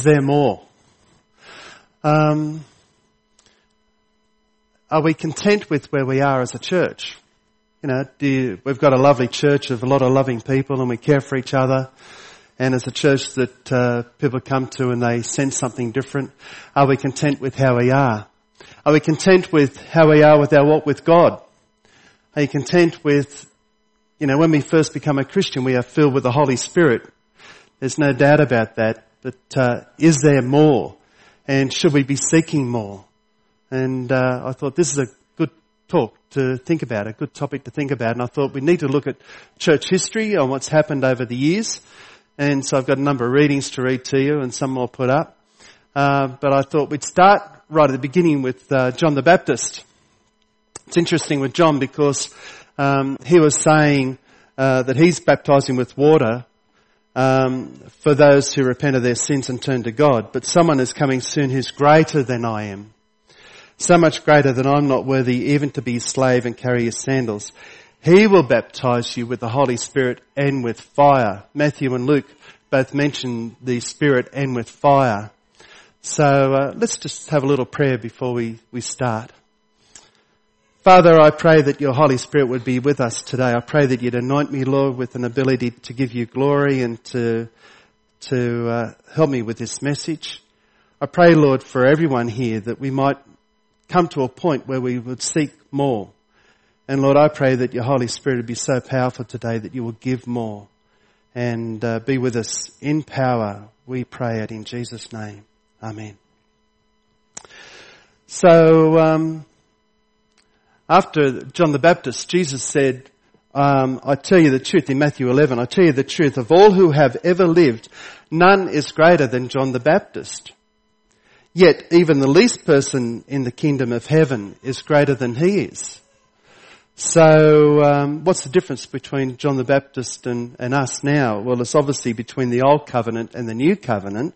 is there more? Um, are we content with where we are as a church? You know, you, we've got a lovely church of a lot of loving people and we care for each other. And as a church that uh, people come to and they sense something different, are we content with how we are? Are we content with how we are with our walk with God? Are you content with, you know, when we first become a Christian, we are filled with the Holy Spirit. There's no doubt about that. But uh, is there more? And should we be seeking more? And uh, I thought this is a good talk to think about, a good topic to think about. And I thought we need to look at church history on what's happened over the years. And so I've got a number of readings to read to you and some I'll put up. Uh, but I thought we'd start right at the beginning with uh, John the Baptist. It's interesting with John because um, he was saying uh, that he's baptizing with water um, for those who repent of their sins and turn to God. But someone is coming soon who's greater than I am so much greater than I'm not worthy even to be his slave and carry his sandals. He will baptize you with the Holy Spirit and with fire. Matthew and Luke both mention the Spirit and with fire. So uh, let's just have a little prayer before we, we start. Father, I pray that your Holy Spirit would be with us today. I pray that you'd anoint me, Lord, with an ability to give you glory and to, to uh, help me with this message. I pray, Lord, for everyone here that we might come to a point where we would seek more. And Lord, I pray that your Holy Spirit would be so powerful today that you will give more and uh, be with us in power. We pray it in Jesus' name. Amen. So, um, after John the Baptist, Jesus said, um, I tell you the truth in Matthew 11, I tell you the truth of all who have ever lived, none is greater than John the Baptist. Yet even the least person in the kingdom of heaven is greater than he is. So, um, what's the difference between John the Baptist and, and us now? Well, it's obviously between the old covenant and the new covenant.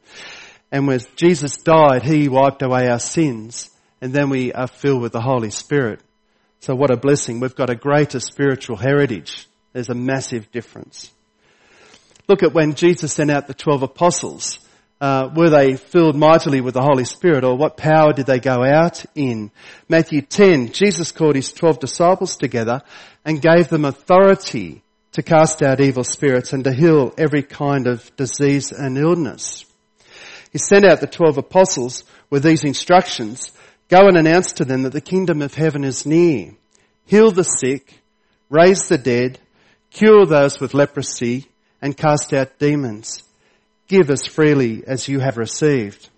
And when Jesus died, he wiped away our sins, and then we are filled with the Holy Spirit. So, what a blessing! We've got a greater spiritual heritage. There's a massive difference. Look at when Jesus sent out the twelve apostles uh, were they filled mightily with the Holy Spirit or what power did they go out in? Matthew 10, Jesus called his 12 disciples together and gave them authority to cast out evil spirits and to heal every kind of disease and illness. He sent out the 12 apostles with these instructions. Go and announce to them that the kingdom of heaven is near. Heal the sick, raise the dead, cure those with leprosy, and cast out demons. Give as freely as you have received.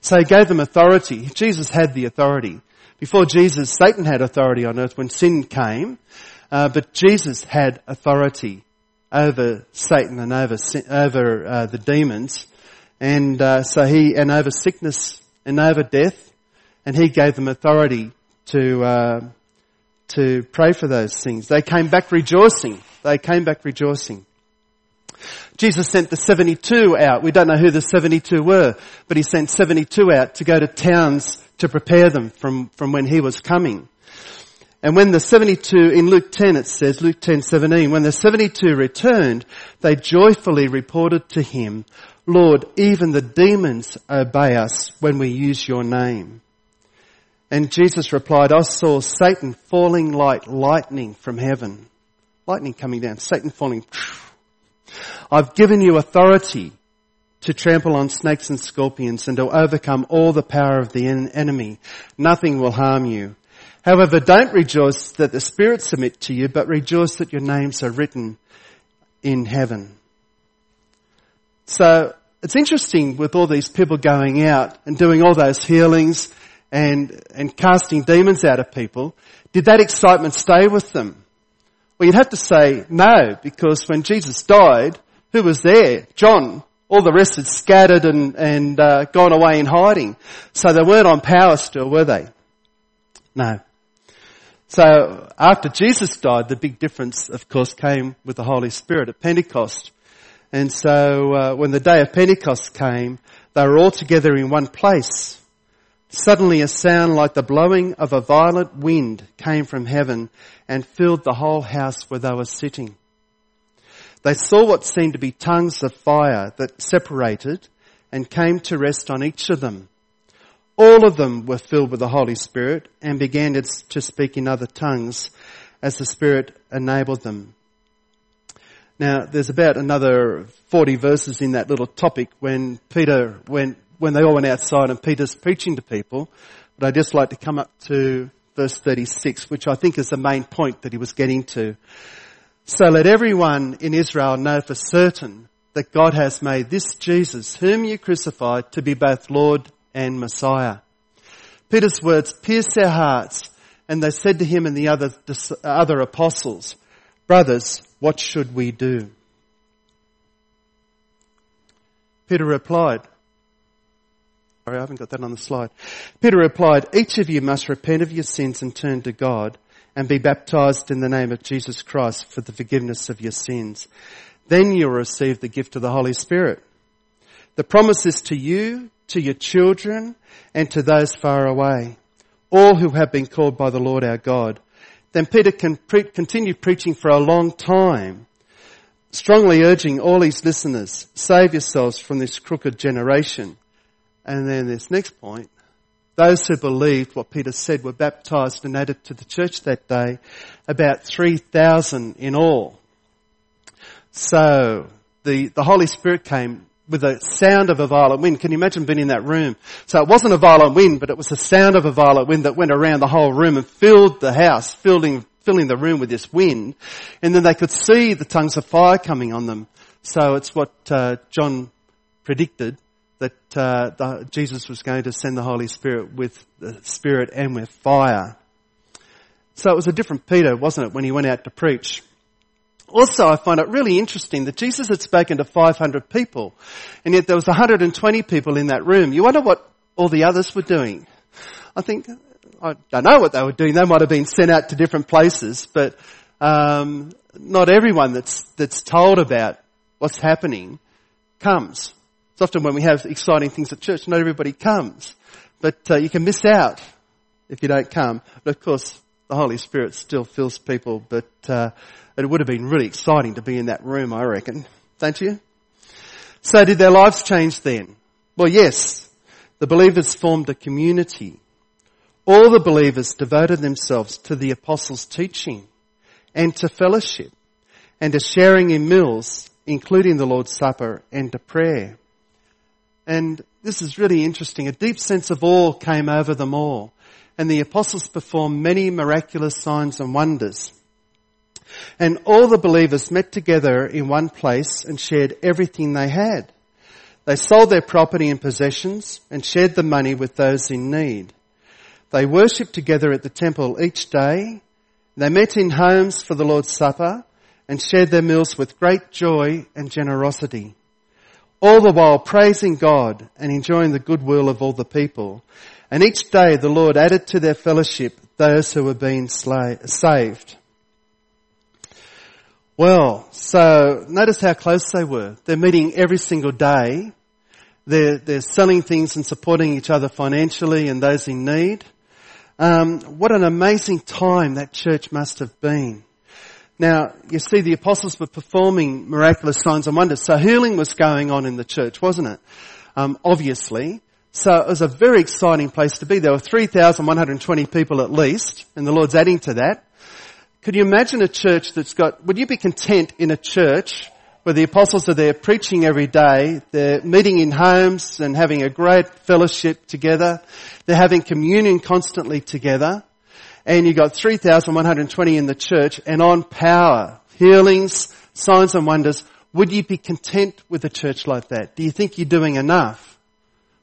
So he gave them authority. Jesus had the authority. Before Jesus, Satan had authority on earth when sin came, uh, but Jesus had authority over Satan and over over uh, the demons, and uh, so he and over sickness and over death, and he gave them authority to uh, to pray for those things. They came back rejoicing. They came back rejoicing. Jesus sent the 72 out. We don't know who the 72 were, but he sent 72 out to go to towns to prepare them from, from when he was coming. And when the 72, in Luke 10 it says, Luke 10, 17, when the 72 returned, they joyfully reported to him, Lord, even the demons obey us when we use your name. And Jesus replied, I saw Satan falling like lightning from heaven. Lightning coming down, Satan falling I've given you authority to trample on snakes and scorpions and to overcome all the power of the enemy. Nothing will harm you. However, don't rejoice that the spirits submit to you, but rejoice that your names are written in heaven. So, it's interesting with all these people going out and doing all those healings and, and casting demons out of people. Did that excitement stay with them? Well, you'd have to say no, because when Jesus died, who was there? John. All the rest had scattered and, and uh, gone away in hiding. So they weren't on power still, were they? No. So after Jesus died, the big difference, of course, came with the Holy Spirit at Pentecost. And so uh, when the day of Pentecost came, they were all together in one place. Suddenly a sound like the blowing of a violent wind came from heaven and filled the whole house where they were sitting. They saw what seemed to be tongues of fire that separated and came to rest on each of them. All of them were filled with the Holy Spirit and began to speak in other tongues as the Spirit enabled them. Now, there's about another 40 verses in that little topic when Peter went, when they all went outside and Peter's preaching to people. But I'd just like to come up to verse 36, which I think is the main point that he was getting to. So let everyone in Israel know for certain that God has made this Jesus, whom you crucified, to be both Lord and Messiah. Peter's words pierced their hearts and they said to him and the other, other apostles, brothers, what should we do? Peter replied, sorry, I haven't got that on the slide. Peter replied, each of you must repent of your sins and turn to God and be baptized in the name of Jesus Christ for the forgiveness of your sins. Then you'll receive the gift of the Holy Spirit. The promise is to you to your children, and to those far away, all who have been called by the Lord our God. Then Peter can pre- continued preaching for a long time, strongly urging all his listeners, save yourselves from this crooked generation. And then this next point, those who believed what Peter said were baptized and added to the church that day, about 3,000 in all. So, the, the Holy Spirit came with the sound of a violent wind. Can you imagine being in that room? So it wasn't a violent wind, but it was the sound of a violent wind that went around the whole room and filled the house, filling, filling the room with this wind. And then they could see the tongues of fire coming on them. So it's what uh, John predicted that uh, the, Jesus was going to send the Holy Spirit with the Spirit and with fire. So it was a different Peter, wasn't it, when he went out to preach? Also, I find it really interesting that Jesus had spoken to 500 people, and yet there was 120 people in that room. You wonder what all the others were doing. I think, I don't know what they were doing. They might have been sent out to different places, but um, not everyone that's that's told about what's happening comes. It's often when we have exciting things at church, not everybody comes, but uh, you can miss out if you don't come. But of course, the Holy Spirit still fills people, but. Uh, it would have been really exciting to be in that room, I reckon. Don't you? So did their lives change then? Well, yes. The believers formed a community. All the believers devoted themselves to the apostles' teaching and to fellowship and to sharing in meals, including the Lord's Supper and to prayer. And this is really interesting. A deep sense of awe came over them all. And the apostles performed many miraculous signs and wonders. And all the believers met together in one place and shared everything they had. They sold their property and possessions and shared the money with those in need. They worshipped together at the temple each day. They met in homes for the Lord's Supper and shared their meals with great joy and generosity. All the while praising God and enjoying the goodwill of all the people. And each day the Lord added to their fellowship those who were being saved. Well, so notice how close they were. They're meeting every single day. They're, they're selling things and supporting each other financially and those in need. Um, what an amazing time that church must have been. Now, you see the apostles were performing miraculous signs and wonders. So healing was going on in the church, wasn't it? Um, obviously. So it was a very exciting place to be. There were 3,120 people at least, and the Lord's adding to that. Could you imagine a church that's got, would you be content in a church where the apostles are there preaching every day, they're meeting in homes and having a great fellowship together, they're having communion constantly together, and you've got 3,120 in the church and on power, healings, signs and wonders, would you be content with a church like that? Do you think you're doing enough?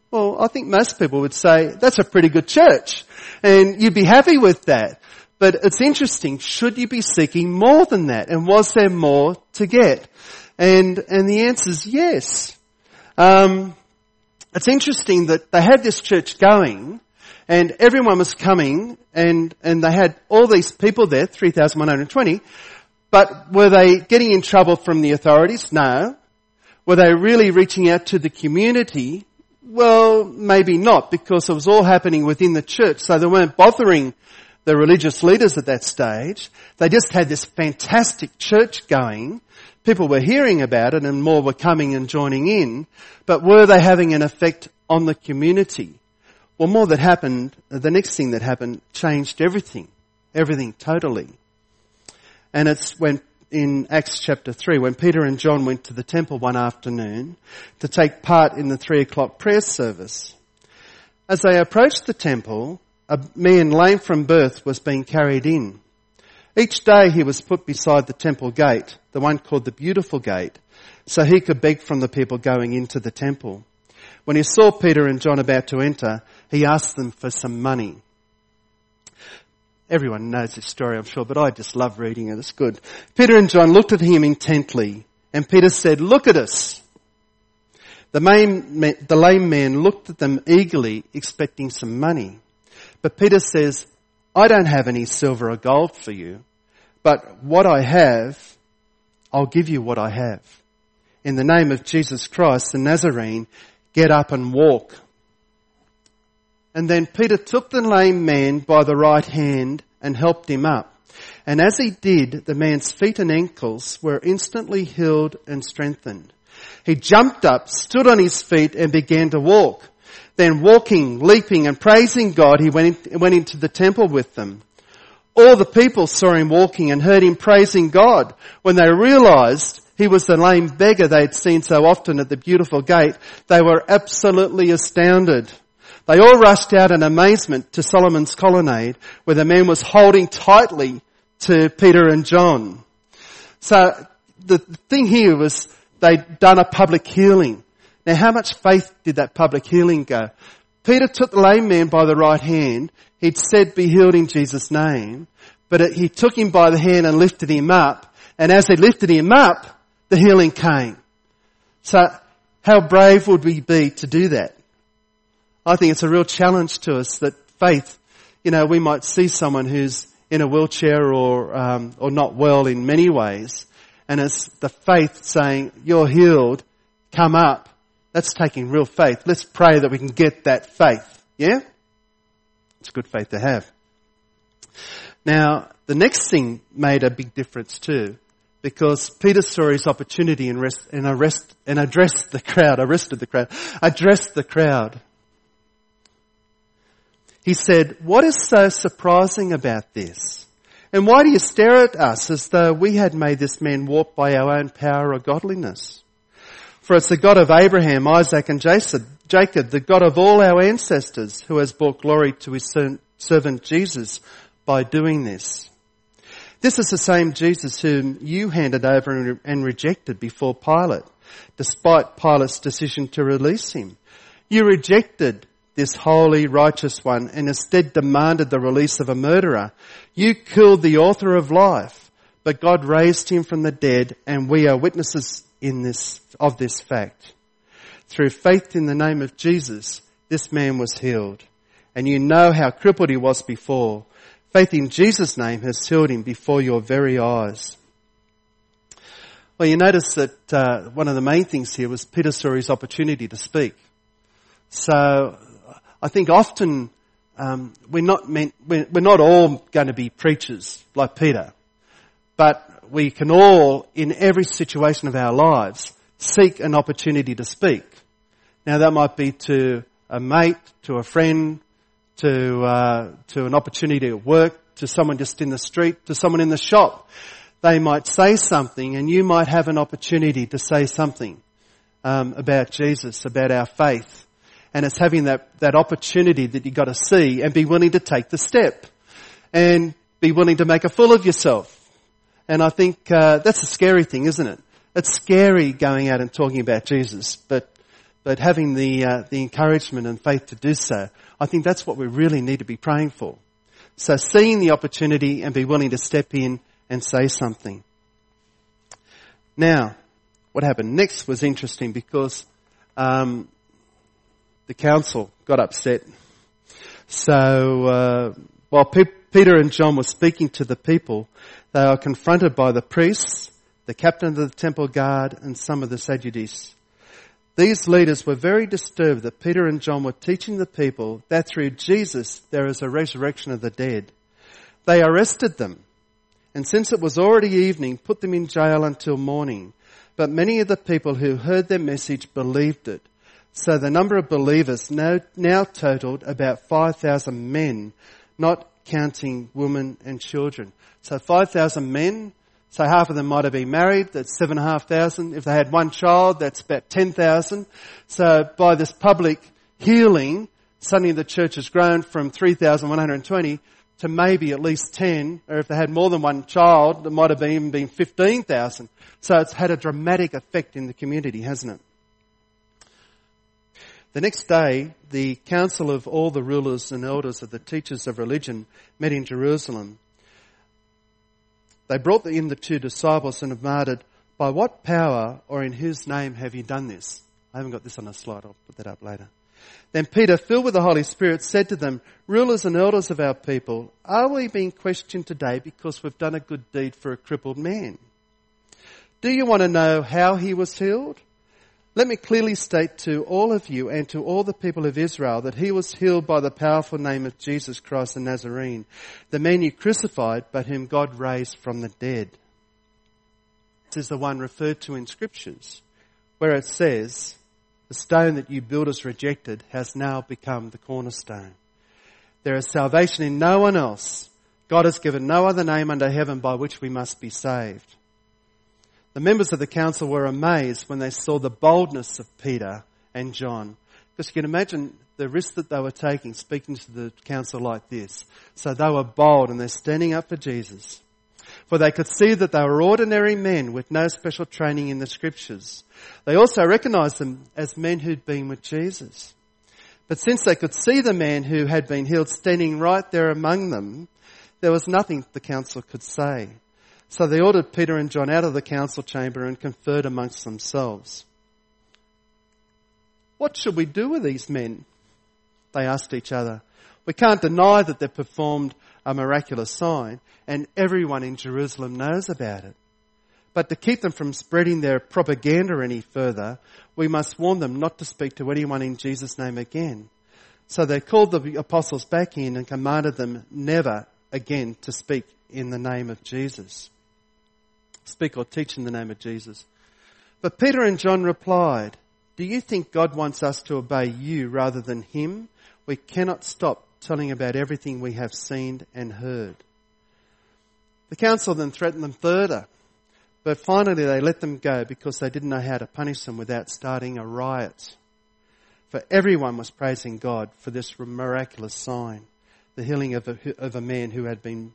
Well, I think most people would say, that's a pretty good church. And you'd be happy with that. But it's interesting, should you be seeking more than that? And was there more to get? And, and the answer is yes. Um, it's interesting that they had this church going and everyone was coming and, and they had all these people there, 3,120, but were they getting in trouble from the authorities? No. Were they really reaching out to the community? Well, maybe not because it was all happening within the church, so they weren't bothering the religious leaders at that stage. They just had this fantastic church going people were hearing about it and more were coming and joining in, but were they having an effect on the community? Well, more that happened, the next thing that happened changed everything. Everything totally. And it's when, in Acts chapter 3, when Peter and John went to the temple one afternoon to take part in the three o'clock prayer service. As they approached the temple, a man lame from birth was being carried in. Each day he was put beside the temple gate, the one called the beautiful gate, so he could beg from the people going into the temple. When he saw Peter and John about to enter, he asked them for some money. Everyone knows this story, I'm sure, but I just love reading it. It's good. Peter and John looked at him intently, and Peter said, look at us. The, main, the lame man looked at them eagerly, expecting some money. But Peter says, I don't have any silver or gold for you, but what I have, I'll give you what I have. In the name of Jesus Christ, the Nazarene, get up and walk. And then Peter took the lame man by the right hand and helped him up. And as he did, the man's feet and ankles were instantly healed and strengthened. He jumped up, stood on his feet and began to walk. Then walking, leaping and praising God, he went, in, went into the temple with them. All the people saw him walking and heard him praising God. When they realized he was the lame beggar they had seen so often at the beautiful gate, they were absolutely astounded. They all rushed out in amazement to Solomon's colonnade where the man was holding tightly to Peter and John. So the thing here was they'd done a public healing. Now how much faith did that public healing go? Peter took the lame man by the right hand. He'd said be healed in Jesus name, but it, he took him by the hand and lifted him up. And as he lifted him up, the healing came. So how brave would we be to do that? I think it's a real challenge to us that faith, you know, we might see someone who's in a wheelchair or, um, or not well in many ways, and it's the faith saying, you're healed, come up. That's taking real faith. Let's pray that we can get that faith. Yeah? It's good faith to have. Now, the next thing made a big difference too, because Peter saw his opportunity and, rest, and, arrest, and addressed the crowd, arrested the crowd, addressed the crowd. He said, what is so surprising about this? And why do you stare at us as though we had made this man walk by our own power or godliness? For it's the God of Abraham, Isaac and Jacob, the God of all our ancestors who has brought glory to his servant Jesus by doing this. This is the same Jesus whom you handed over and rejected before Pilate, despite Pilate's decision to release him. You rejected this holy, righteous one, and instead demanded the release of a murderer. You killed the author of life, but God raised him from the dead, and we are witnesses in this, of this fact. Through faith in the name of Jesus, this man was healed. And you know how crippled he was before. Faith in Jesus' name has healed him before your very eyes. Well, you notice that uh, one of the main things here was Peter saw his opportunity to speak. So I think often um, we're not meant, we're, we're not all going to be preachers like Peter, but we can all, in every situation of our lives, seek an opportunity to speak. Now that might be to a mate, to a friend, to uh, to an opportunity at work, to someone just in the street, to someone in the shop. They might say something, and you might have an opportunity to say something um, about Jesus, about our faith and it's having that, that opportunity that you've got to see and be willing to take the step and be willing to make a fool of yourself. And I think uh, that's a scary thing, isn't it? It's scary going out and talking about Jesus, but but having the uh, the encouragement and faith to do so, I think that's what we really need to be praying for. So seeing the opportunity and be willing to step in and say something. Now, what happened next was interesting because um, the council got upset. So uh, while P- Peter and John were speaking to the people, they were confronted by the priests, the captain of the temple guard, and some of the Sadducees. These leaders were very disturbed that Peter and John were teaching the people that through Jesus there is a resurrection of the dead. They arrested them and since it was already evening, put them in jail until morning. But many of the people who heard their message believed it. So the number of believers now, now totaled about 5,000 men, not counting women and children. So 5,000 men, so half of them might have been married, that's 7,500. If they had one child, that's about 10,000. So by this public healing, suddenly the church has grown from 3,120 to maybe at least 10, or if they had more than one child, it might have even been 15,000. So it's had a dramatic effect in the community, hasn't it? The next day, the council of all the rulers and elders of the teachers of religion met in Jerusalem. They brought in the two disciples and demanded, by what power or in whose name have you done this? I haven't got this on a slide. I'll put that up later. Then Peter, filled with the Holy Spirit, said to them, Rulers and elders of our people, are we being questioned today because we've done a good deed for a crippled man? Do you want to know how he was healed? Let me clearly state to all of you and to all the people of Israel that he was healed by the powerful name of Jesus Christ the Nazarene, the man you crucified, but whom God raised from the dead. This is the one referred to in scriptures, where it says, the stone that you builders rejected has now become the cornerstone. There is salvation in no one else. God has given no other name under heaven by which we must be saved. The members of the council were amazed when they saw the boldness of Peter and John. Because you can imagine the risk that they were taking speaking to the council like this. So they were bold and they're standing up for Jesus. For they could see that they were ordinary men with no special training in the scriptures. They also recognized them as men who'd been with Jesus. But since they could see the man who had been healed standing right there among them, there was nothing the council could say. So they ordered Peter and John out of the council chamber and conferred amongst themselves. What should we do with these men? They asked each other. We can't deny that they've performed a miraculous sign and everyone in Jerusalem knows about it. But to keep them from spreading their propaganda any further, we must warn them not to speak to anyone in Jesus' name again. So they called the apostles back in and commanded them never again to speak in the name of Jesus. Speak or teach in the name of Jesus. But Peter and John replied, Do you think God wants us to obey you rather than him? We cannot stop telling about everything we have seen and heard. The council then threatened them further. But finally they let them go because they didn't know how to punish them without starting a riot. For everyone was praising God for this miraculous sign, the healing of a, of a man who had been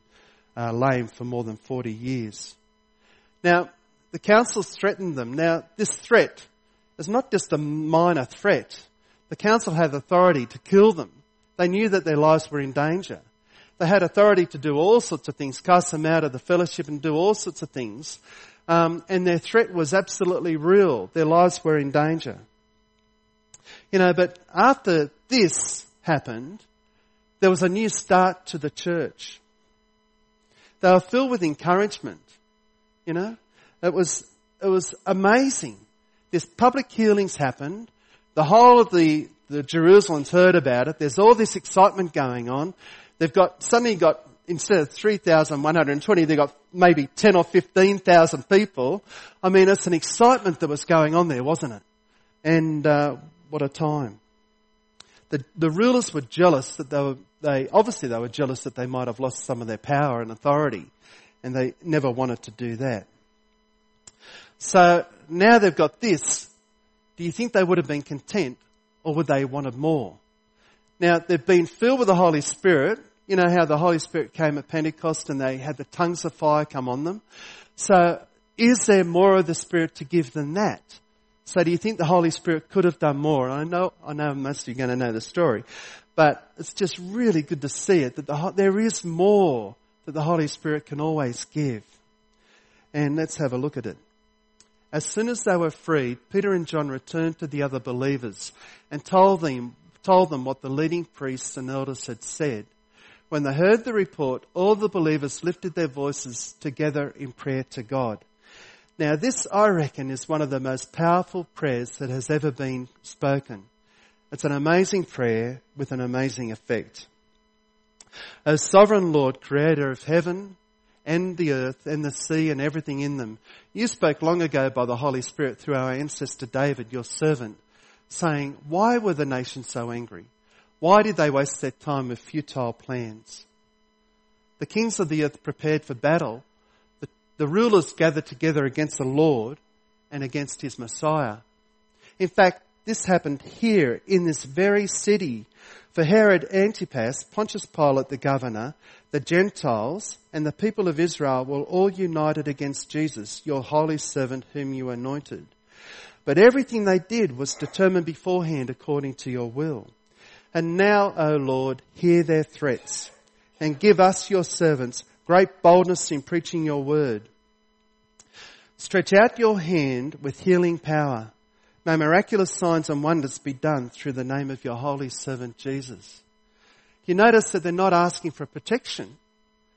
uh, lame for more than 40 years. Now, the council threatened them. Now, this threat is not just a minor threat. The council had authority to kill them. They knew that their lives were in danger. They had authority to do all sorts of things, cast them out of the fellowship and do all sorts of things. Um, and their threat was absolutely real. Their lives were in danger. You know, but after this happened, there was a new start to the church. They were filled with encouragement. You know, it was, it was amazing. This public healings happened. The whole of the, the Jerusalem's heard about it. There's all this excitement going on. They've got, suddenly got instead of 3,120, they've got maybe 10 or 15,000 people. I mean, it's an excitement that was going on there, wasn't it? And uh, what a time. The, the rulers were jealous that they were, they, obviously they were jealous that they might have lost some of their power and authority. And they never wanted to do that. So now they've got this. Do you think they would have been content or would they have wanted more? Now they've been filled with the Holy Spirit you know how the Holy Spirit came at Pentecost and they had the tongues of fire come on them. So is there more of the Spirit to give than that? So do you think the Holy Spirit could have done more? I know, I know most of you are going to know the story, but it's just really good to see it that the, there is more that the Holy Spirit can always give. And let's have a look at it. As soon as they were freed, Peter and John returned to the other believers and told them, told them what the leading priests and elders had said. When they heard the report, all the believers lifted their voices together in prayer to God. Now this, I reckon, is one of the most powerful prayers that has ever been spoken. It's an amazing prayer with an amazing effect. O sovereign Lord, creator of heaven and the earth and the sea and everything in them. You spoke long ago by the Holy Spirit through our ancestor David, your servant, saying, why were the nations so angry? Why did they waste their time with futile plans? The kings of the earth prepared for battle. The, the rulers gathered together against the Lord and against his Messiah. In fact, this happened here in this very city. For Herod Antipas, Pontius Pilate the governor, the Gentiles, and the people of Israel were all united against Jesus, your holy servant whom you anointed. But everything they did was determined beforehand according to your will. And now, O Lord, hear their threats and give us, your servants, great boldness in preaching your word. Stretch out your hand with healing power. May miraculous signs and wonders be done through the name of your holy servant Jesus. You notice that they're not asking for protection.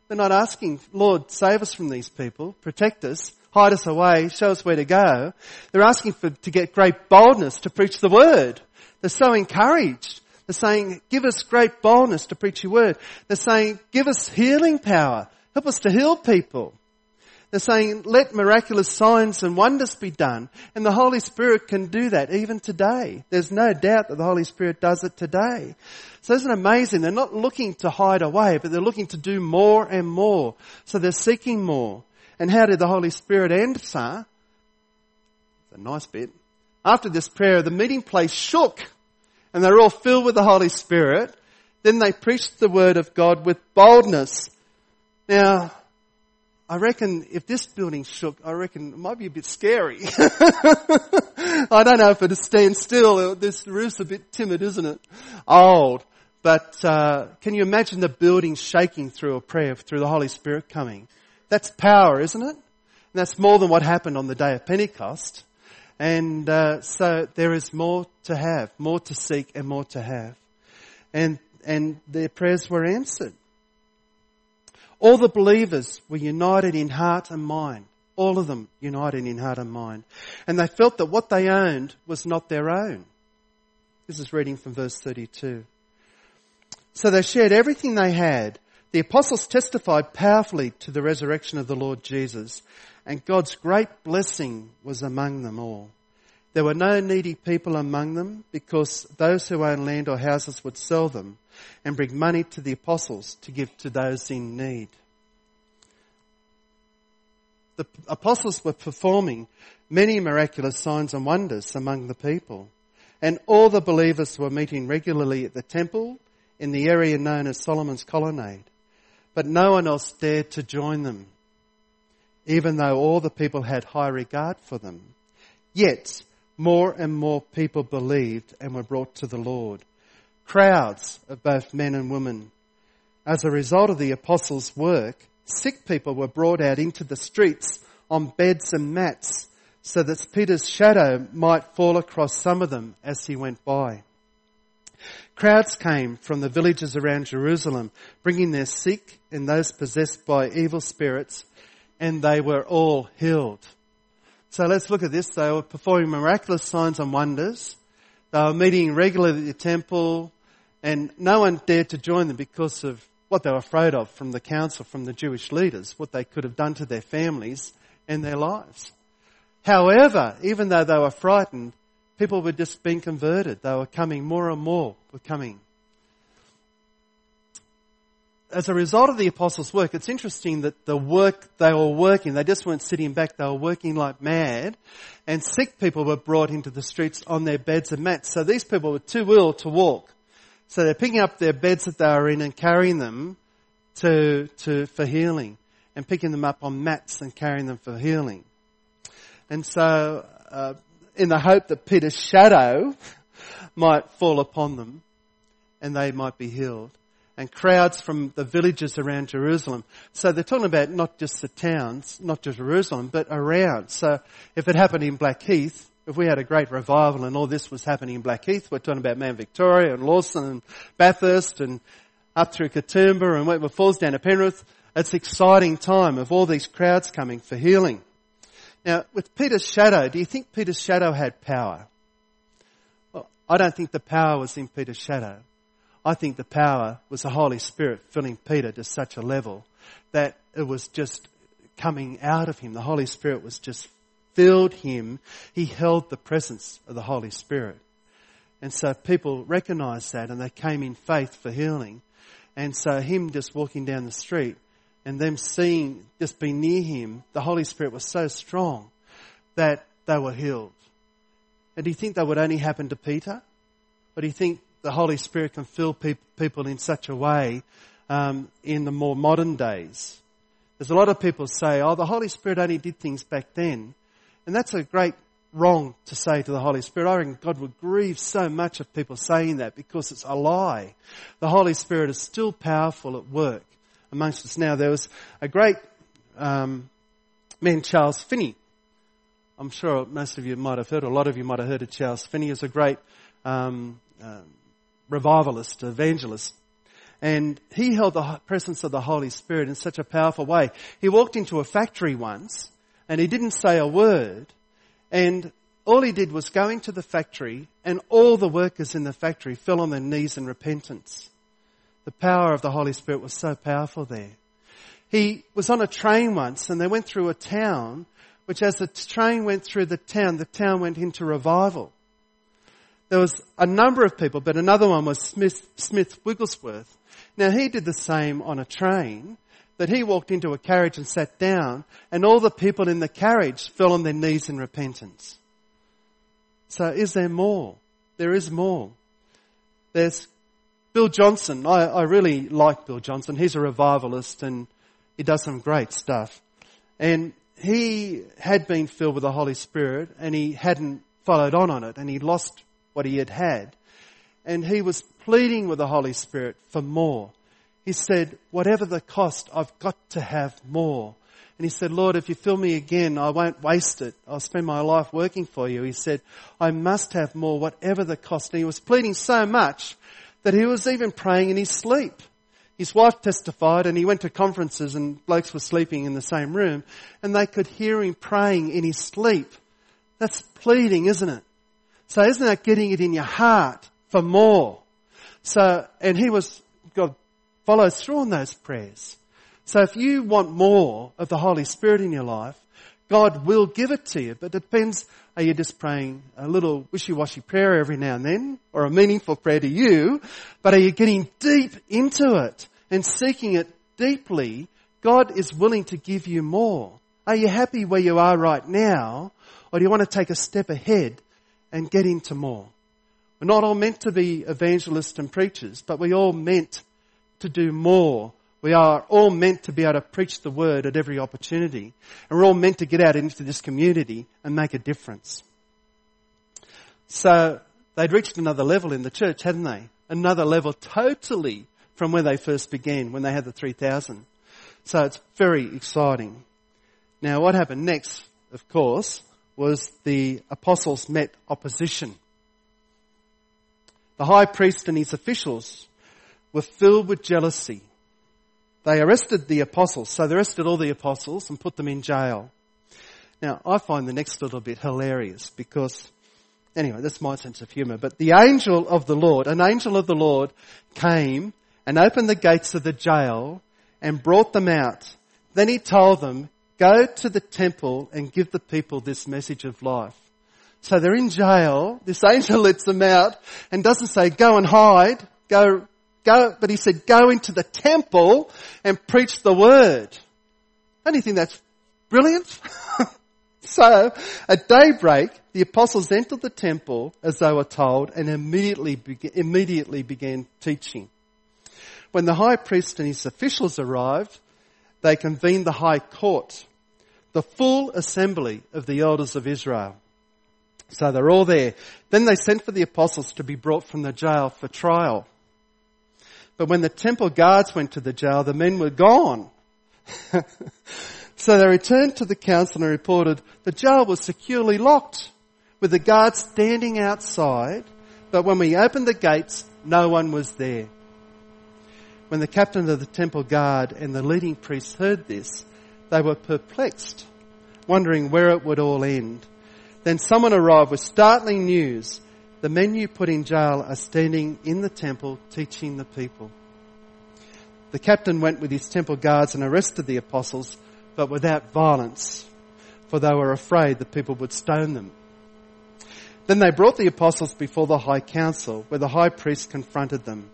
They're not asking, Lord, save us from these people, protect us, hide us away, show us where to go. They're asking for, to get great boldness to preach the word. They're so encouraged. They're saying, give us great boldness to preach your word. They're saying, give us healing power. Help us to heal people. They're saying, let miraculous signs and wonders be done. And the Holy Spirit can do that even today. There's no doubt that the Holy Spirit does it today. So isn't it amazing? They're not looking to hide away, but they're looking to do more and more. So they're seeking more. And how did the Holy Spirit answer? It's a nice bit. After this prayer, the meeting place shook and they're all filled with the Holy Spirit. Then they preached the word of God with boldness. Now, I reckon if this building shook, I reckon it might be a bit scary. I don't know if it'll stand still. This roof's a bit timid, isn't it? Old. But uh, can you imagine the building shaking through a prayer, through the Holy Spirit coming? That's power, isn't it? And that's more than what happened on the day of Pentecost. And uh, so there is more to have, more to seek, and more to have. And and their prayers were answered. All the believers were united in heart and mind. All of them united in heart and mind. And they felt that what they owned was not their own. This is reading from verse 32. So they shared everything they had. The apostles testified powerfully to the resurrection of the Lord Jesus, and God's great blessing was among them all. There were no needy people among them because those who owned land or houses would sell them and bring money to the apostles to give to those in need. The apostles were performing many miraculous signs and wonders among the people. And all the believers were meeting regularly at the temple in the area known as Solomon's Colonnade. But no one else dared to join them, even though all the people had high regard for them. Yet, more and more people believed and were brought to the Lord. Crowds of both men and women. As a result of the apostles' work, sick people were brought out into the streets on beds and mats so that Peter's shadow might fall across some of them as he went by. Crowds came from the villages around Jerusalem, bringing their sick and those possessed by evil spirits, and they were all healed. So let's look at this. They were performing miraculous signs and wonders. They were meeting regularly at the temple and no one dared to join them because of what they were afraid of from the council, from the Jewish leaders, what they could have done to their families and their lives. However, even though they were frightened, people were just being converted. They were coming more and more were coming as a result of the apostles' work, it's interesting that the work they were working, they just weren't sitting back, they were working like mad. And sick people were brought into the streets on their beds and mats. So these people were too ill to walk. So they're picking up their beds that they were in and carrying them to, to, for healing. And picking them up on mats and carrying them for healing. And so, uh, in the hope that Peter's shadow might fall upon them and they might be healed and crowds from the villages around Jerusalem. So they're talking about not just the towns, not just Jerusalem, but around. So if it happened in Blackheath, if we had a great revival and all this was happening in Blackheath, we're talking about Mount Victoria and Lawson and Bathurst and up through Katoomba and Wentworth Falls down to Penrith. It's an exciting time of all these crowds coming for healing. Now, with Peter's shadow, do you think Peter's shadow had power? Well, I don't think the power was in Peter's shadow. I think the power was the Holy Spirit filling Peter to such a level that it was just coming out of him. The Holy Spirit was just filled him. He held the presence of the Holy Spirit. And so people recognized that and they came in faith for healing. And so him just walking down the street and them seeing, just being near him, the Holy Spirit was so strong that they were healed. And do you think that would only happen to Peter? Or do you think the Holy Spirit can fill people in such a way um, in the more modern days? There's a lot of people say, oh, the Holy Spirit only did things back then. And that's a great wrong to say to the Holy Spirit. I reckon God would grieve so much of people saying that because it's a lie. The Holy Spirit is still powerful at work amongst us now. There was a great um, man, Charles Finney. I'm sure most of you might have heard, a lot of you might have heard of Charles Finney. He was a great um, uh, revivalist, evangelist. And he held the presence of the Holy Spirit in such a powerful way. He walked into a factory once and he didn't say a word. And all he did was go into the factory and all the workers in the factory fell on their knees in repentance. The power of the Holy Spirit was so powerful there. He was on a train once and they went through a town, which as the train went through the town, the town went into revival. There was a number of people, but another one was Smith, Smith Wigglesworth. Now he did the same on a train, that he walked into a carriage and sat down, and all the people in the carriage fell on their knees in repentance. So is there more? There is more. There's Bill Johnson. I, I really like Bill Johnson. He's a revivalist and he does some great stuff. And he had been filled with the Holy Spirit and he hadn't followed on on it and he lost what he had had. And he was pleading with the Holy Spirit for more. He said, whatever the cost, I've got to have more. And he said, Lord, if you fill me again, I won't waste it. I'll spend my life working for you. He said, I must have more, whatever the cost. And he was pleading so much that he was even praying in his sleep. His wife testified and he went to conferences and blokes were sleeping in the same room and they could hear him praying in his sleep. That's pleading, isn't it? So isn't that getting it in your heart for more? So, and he was, God follows through on those prayers. So if you want more of the Holy Spirit in your life, God will give it to you, but it depends are you just praying a little wishy-washy prayer every now and then, or a meaningful prayer to you, but are you getting deep into it and seeking it deeply? God is willing to give you more. Are you happy where you are right now, or do you want to take a step ahead and get into more? We're not all meant to be evangelists and preachers, but we're all meant to do more we are all meant to be able to preach the word at every opportunity. And we're all meant to get out into this community and make a difference. So they'd reached another level in the church, hadn't they? Another level totally from where they first began when they had the 3000. So it's very exciting. Now what happened next, of course, was the apostles met opposition. The high priest and his officials were filled with jealousy they arrested the apostles. So they arrested all the apostles and put them in jail. Now, I find the next little bit hilarious because, anyway, that's my sense of humour. But the angel of the Lord, an angel of the Lord came and opened the gates of the jail and brought them out. Then he told them, go to the temple and give the people this message of life. So they're in jail. This angel lets them out and doesn't say, go and hide. Go Go, but he said, go into the temple and preach the word. Don't you think that's brilliant? so, at daybreak, the apostles entered the temple as they were told and immediately, immediately began teaching. When the high priest and his officials arrived, they convened the high court, the full assembly of the elders of Israel. So they're all there. Then they sent for the apostles to be brought from the jail for trial. But when the temple guards went to the jail, the men were gone. so they returned to the council and reported the jail was securely locked with the guards standing outside, but when we opened the gates, no one was there. When the captain of the temple guard and the leading priests heard this, they were perplexed, wondering where it would all end. Then someone arrived with startling news the men you put in jail are standing in the temple teaching the people. The captain went with his temple guards and arrested the apostles, but without violence, for they were afraid the people would stone them. Then they brought the apostles before the high council, where the high priest confronted them.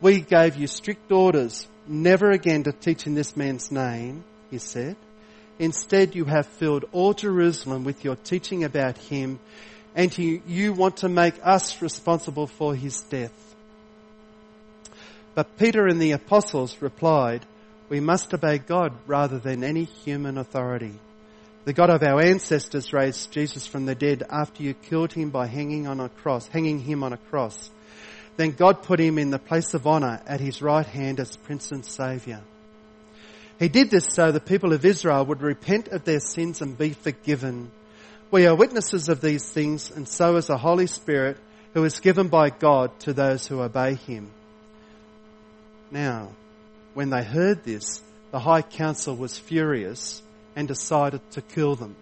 We gave you strict orders never again to teach in this man's name, he said. Instead, you have filled all Jerusalem with your teaching about him, and you, you want to make us responsible for his death. But Peter and the apostles replied, we must obey God rather than any human authority. The God of our ancestors raised Jesus from the dead after you killed him by hanging on a cross, hanging him on a cross. Then God put him in the place of honor at his right hand as Prince and Savior. He did this so the people of Israel would repent of their sins and be forgiven. We are witnesses of these things and so is the Holy Spirit who is given by God to those who obey him. Now, when they heard this, the high council was furious and decided to kill them.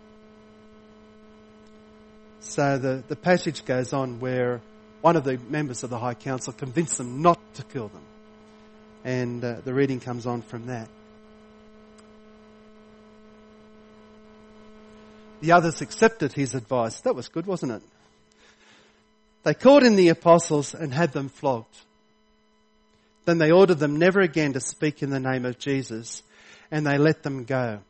So the, the passage goes on where one of the members of the High Council convinced them not to kill them. And uh, the reading comes on from that. The others accepted his advice. That was good, wasn't it? They called in the apostles and had them flogged. Then they ordered them never again to speak in the name of Jesus, and they let them go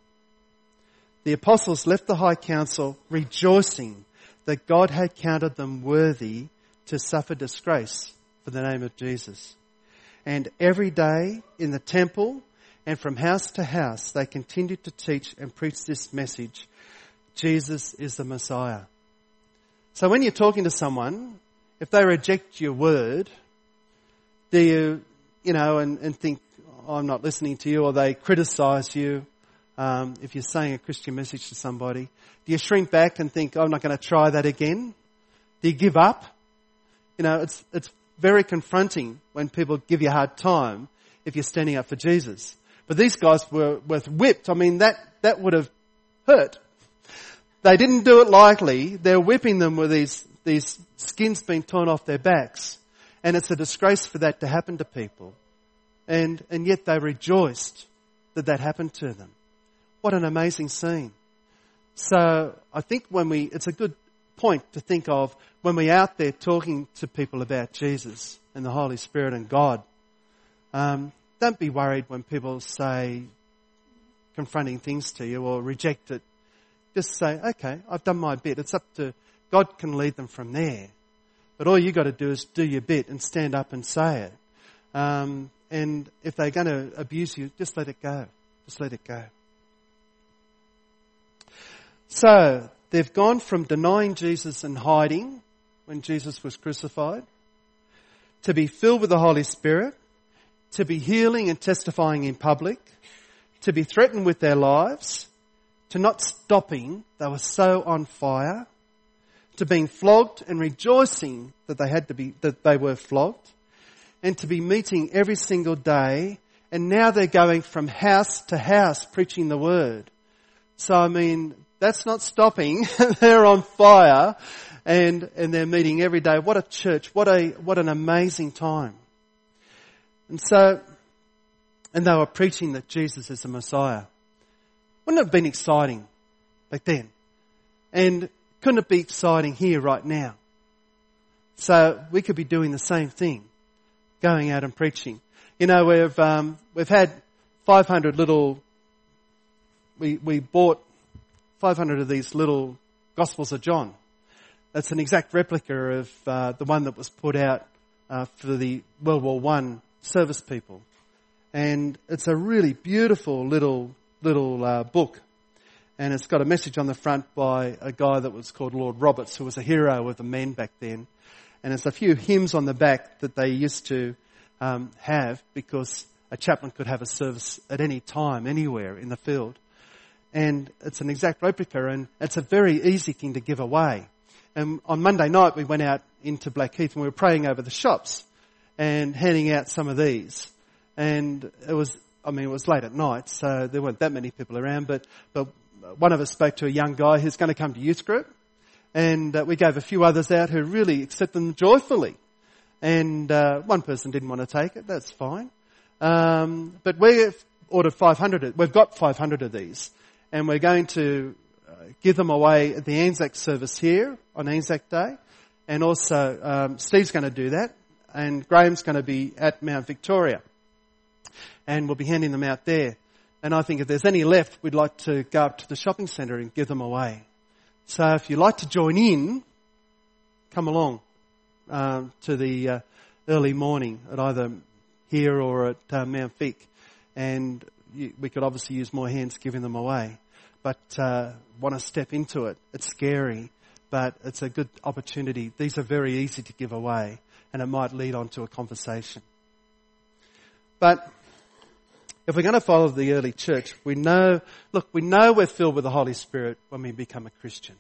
the apostles left the high council rejoicing that God had counted them worthy to suffer disgrace for the name of Jesus. And every day in the temple and from house to house, they continued to teach and preach this message. Jesus is the Messiah. So when you're talking to someone, if they reject your word, do you, you know, and, and think, oh, I'm not listening to you, or they criticize you, um, if you're saying a Christian message to somebody? Do you shrink back and think, oh, I'm not going to try that again? Do you give up? You know, it's, it's very confronting when people give you a hard time if you're standing up for Jesus. But these guys were, were whipped. I mean, that, that would have hurt. They didn't do it lightly. They're whipping them with these, these skins being torn off their backs. And it's a disgrace for that to happen to people. And, and yet they rejoiced that that happened to them. What an amazing scene. So I think when we, it's a good point to think of when we're out there talking to people about Jesus and the Holy Spirit and God. Um, don't be worried when people say confronting things to you or reject it. Just say, okay, I've done my bit. It's up to God can lead them from there. But all you've got to do is do your bit and stand up and say it. Um, and if they're going to abuse you, just let it go. Just let it go. So, they've gone from denying Jesus and hiding when Jesus was crucified to be filled with the Holy Spirit, to be healing and testifying in public, to be threatened with their lives, to not stopping, they were so on fire, to being flogged and rejoicing that they had to be, that they were flogged, and to be meeting every single day, and now they're going from house to house preaching the word. So I mean, that's not stopping. they're on fire and, and they're meeting every day. What a church. What a, what an amazing time. And so, and they were preaching that Jesus is the Messiah. Wouldn't it have been exciting back then? And couldn't it be exciting here right now? So we could be doing the same thing, going out and preaching. You know, we've um, we've had 500 little. We we bought 500 of these little Gospels of John. That's an exact replica of uh, the one that was put out uh, for the World War One service people, and it's a really beautiful little little uh, book, and it's got a message on the front by a guy that was called Lord Roberts, who was a hero of the men back then, and there's a few hymns on the back that they used to um, have because a chaplain could have a service at any time, anywhere in the field and it's an exact replica and it's a very easy thing to give away. And on Monday night we went out into Blackheath and we were praying over the shops and handing out some of these. And it was, I mean, it was late at night, so there weren't that many people around, but, but one of us spoke to a young guy who's going to come to youth group and uh, we gave a few others out who really accepted them joyfully. And uh, one person didn't want to take it, that's fine. Um, but we've ordered 500. We've got 500 of these, and we're going to uh, give them away at the Anzac service here on Anzac Day, and also um, Steve's going to do that, and Graham's going to be at Mount Victoria, and we'll be handing them out there. And I think if there's any left, we'd like to go up to the shopping centre and give them away. So if you'd like to join in, come along um, to the uh, early morning at either here or at uh, Mount Vic, and you, we could obviously use more hands giving them away. But uh, want to step into it? It's scary, but it's a good opportunity. These are very easy to give away, and it might lead on to a conversation. But if we're going to follow the early church, we know, look, we know we're filled with the Holy Spirit when we become a Christian.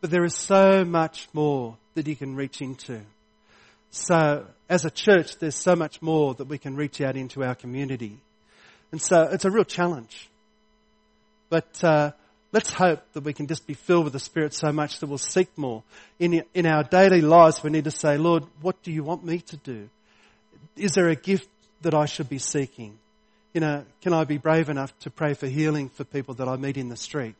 But there is so much more that you can reach into. So, as a church, there's so much more that we can reach out into our community. And so, it's a real challenge. But, uh, let's hope that we can just be filled with the Spirit so much that we'll seek more. In, in our daily lives, we need to say, Lord, what do you want me to do? Is there a gift that I should be seeking? You know, can I be brave enough to pray for healing for people that I meet in the street?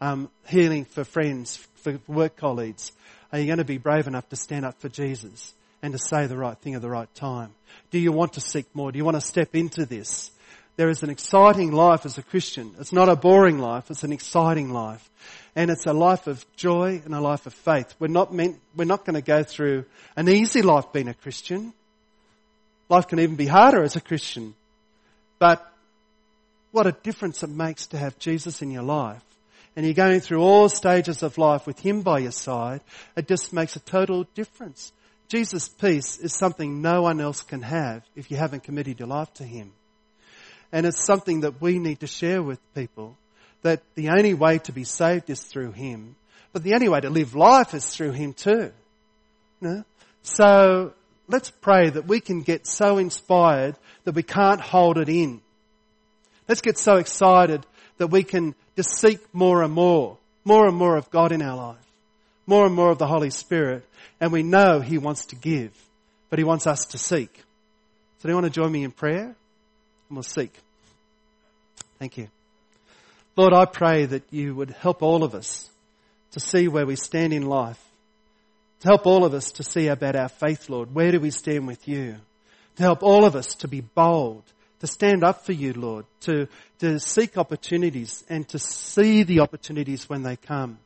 Um, healing for friends, for work colleagues. Are you going to be brave enough to stand up for Jesus and to say the right thing at the right time? Do you want to seek more? Do you want to step into this? There is an exciting life as a Christian. It's not a boring life. It's an exciting life. And it's a life of joy and a life of faith. We're not meant, we're not going to go through an easy life being a Christian. Life can even be harder as a Christian. But what a difference it makes to have Jesus in your life. And you're going through all stages of life with Him by your side. It just makes a total difference. Jesus' peace is something no one else can have if you haven't committed your life to Him. And it's something that we need to share with people that the only way to be saved is through Him, but the only way to live life is through Him too. You know? So let's pray that we can get so inspired that we can't hold it in. Let's get so excited that we can just seek more and more, more and more of God in our life, more and more of the Holy Spirit, and we know He wants to give, but He wants us to seek. So do you want to join me in prayer? And we'll seek. Thank you. Lord, I pray that you would help all of us to see where we stand in life to help all of us to see about our faith, Lord. Where do we stand with you? To help all of us to be bold, to stand up for you, Lord, to, to seek opportunities and to see the opportunities when they come.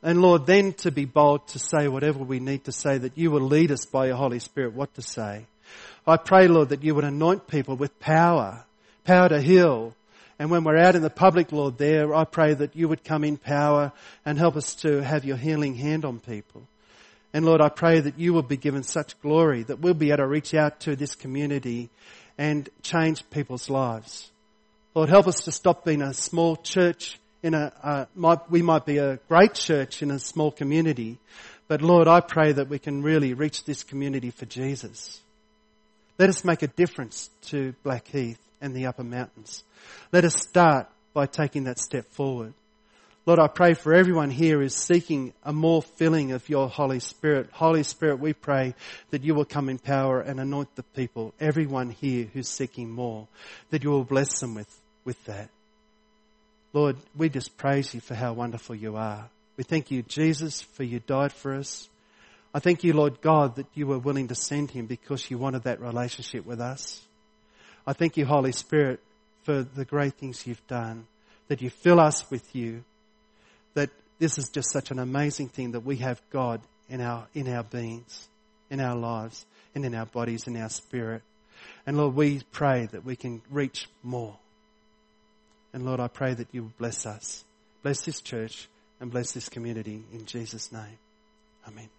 And Lord, then to be bold to say whatever we need to say, that you will lead us by your Holy Spirit what to say. I pray, Lord, that you would anoint people with power, power to heal. And when we're out in the public, Lord, there, I pray that you would come in power and help us to have your healing hand on people. And Lord, I pray that you will be given such glory that we'll be able to reach out to this community and change people's lives. Lord, help us to stop being a small church in a, uh, might, we might be a great church in a small community, but Lord, I pray that we can really reach this community for Jesus. Let us make a difference to Blackheath and the upper mountains. Let us start by taking that step forward. Lord, I pray for everyone here who's seeking a more filling of your Holy Spirit. Holy Spirit, we pray that you will come in power and anoint the people, everyone here who's seeking more, that you will bless them with, with that. Lord, we just praise you for how wonderful you are. We thank you, Jesus, for you died for us. I thank you, Lord God, that you were willing to send him because you wanted that relationship with us. I thank you, Holy Spirit, for the great things you've done, that you fill us with you, this is just such an amazing thing that we have God in our, in our beings, in our lives, and in our bodies, in our spirit. And Lord, we pray that we can reach more. And Lord, I pray that you bless us. Bless this church and bless this community in Jesus' name. Amen.